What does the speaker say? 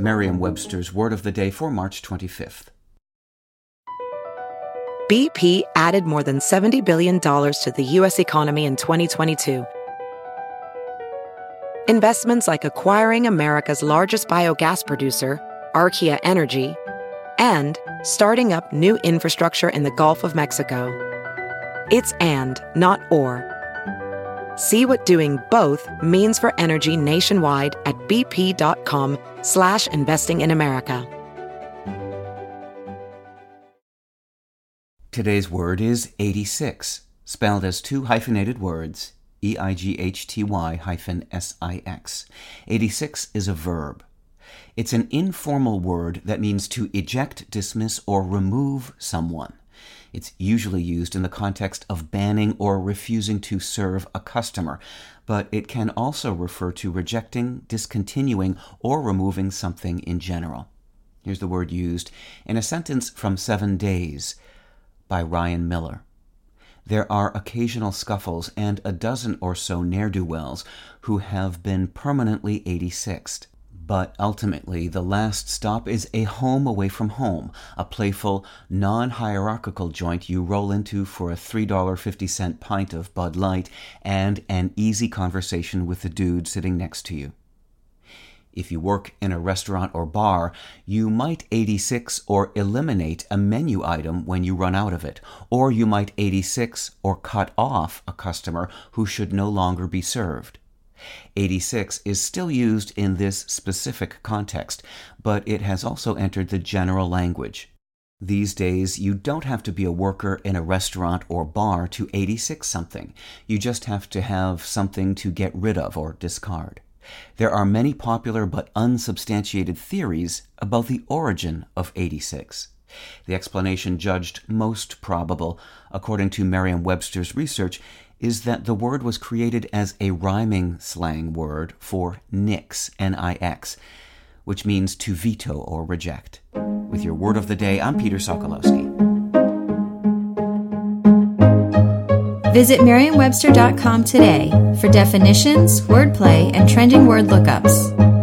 Merriam Webster's Word of the Day for March 25th. BP added more than $70 billion to the U.S. economy in 2022. Investments like acquiring America's largest biogas producer, Archaea Energy, and starting up new infrastructure in the Gulf of Mexico. It's and, not or. See what doing both means for energy nationwide at bp.com slash investing in America. Today's word is 86, spelled as two hyphenated words, E-I-G-H-T-Y hyphen S-I-X. 86 is a verb. It's an informal word that means to eject, dismiss, or remove someone. It's usually used in the context of banning or refusing to serve a customer, but it can also refer to rejecting, discontinuing, or removing something in general. Here's the word used in a sentence from Seven Days by Ryan Miller. There are occasional scuffles and a dozen or so ne'er do wells who have been permanently 86th. But ultimately, the last stop is a home away from home, a playful, non hierarchical joint you roll into for a $3.50 pint of Bud Light and an easy conversation with the dude sitting next to you. If you work in a restaurant or bar, you might 86 or eliminate a menu item when you run out of it, or you might 86 or cut off a customer who should no longer be served. 86 is still used in this specific context, but it has also entered the general language. These days, you don't have to be a worker in a restaurant or bar to 86 something. You just have to have something to get rid of or discard. There are many popular but unsubstantiated theories about the origin of 86. The explanation judged most probable, according to Merriam Webster's research, is that the word was created as a rhyming slang word for nix, N-I-X, which means to veto or reject. With your word of the day, I'm Peter Sokolowski. Visit Merriam-Webster.com today for definitions, wordplay, and trending word lookups.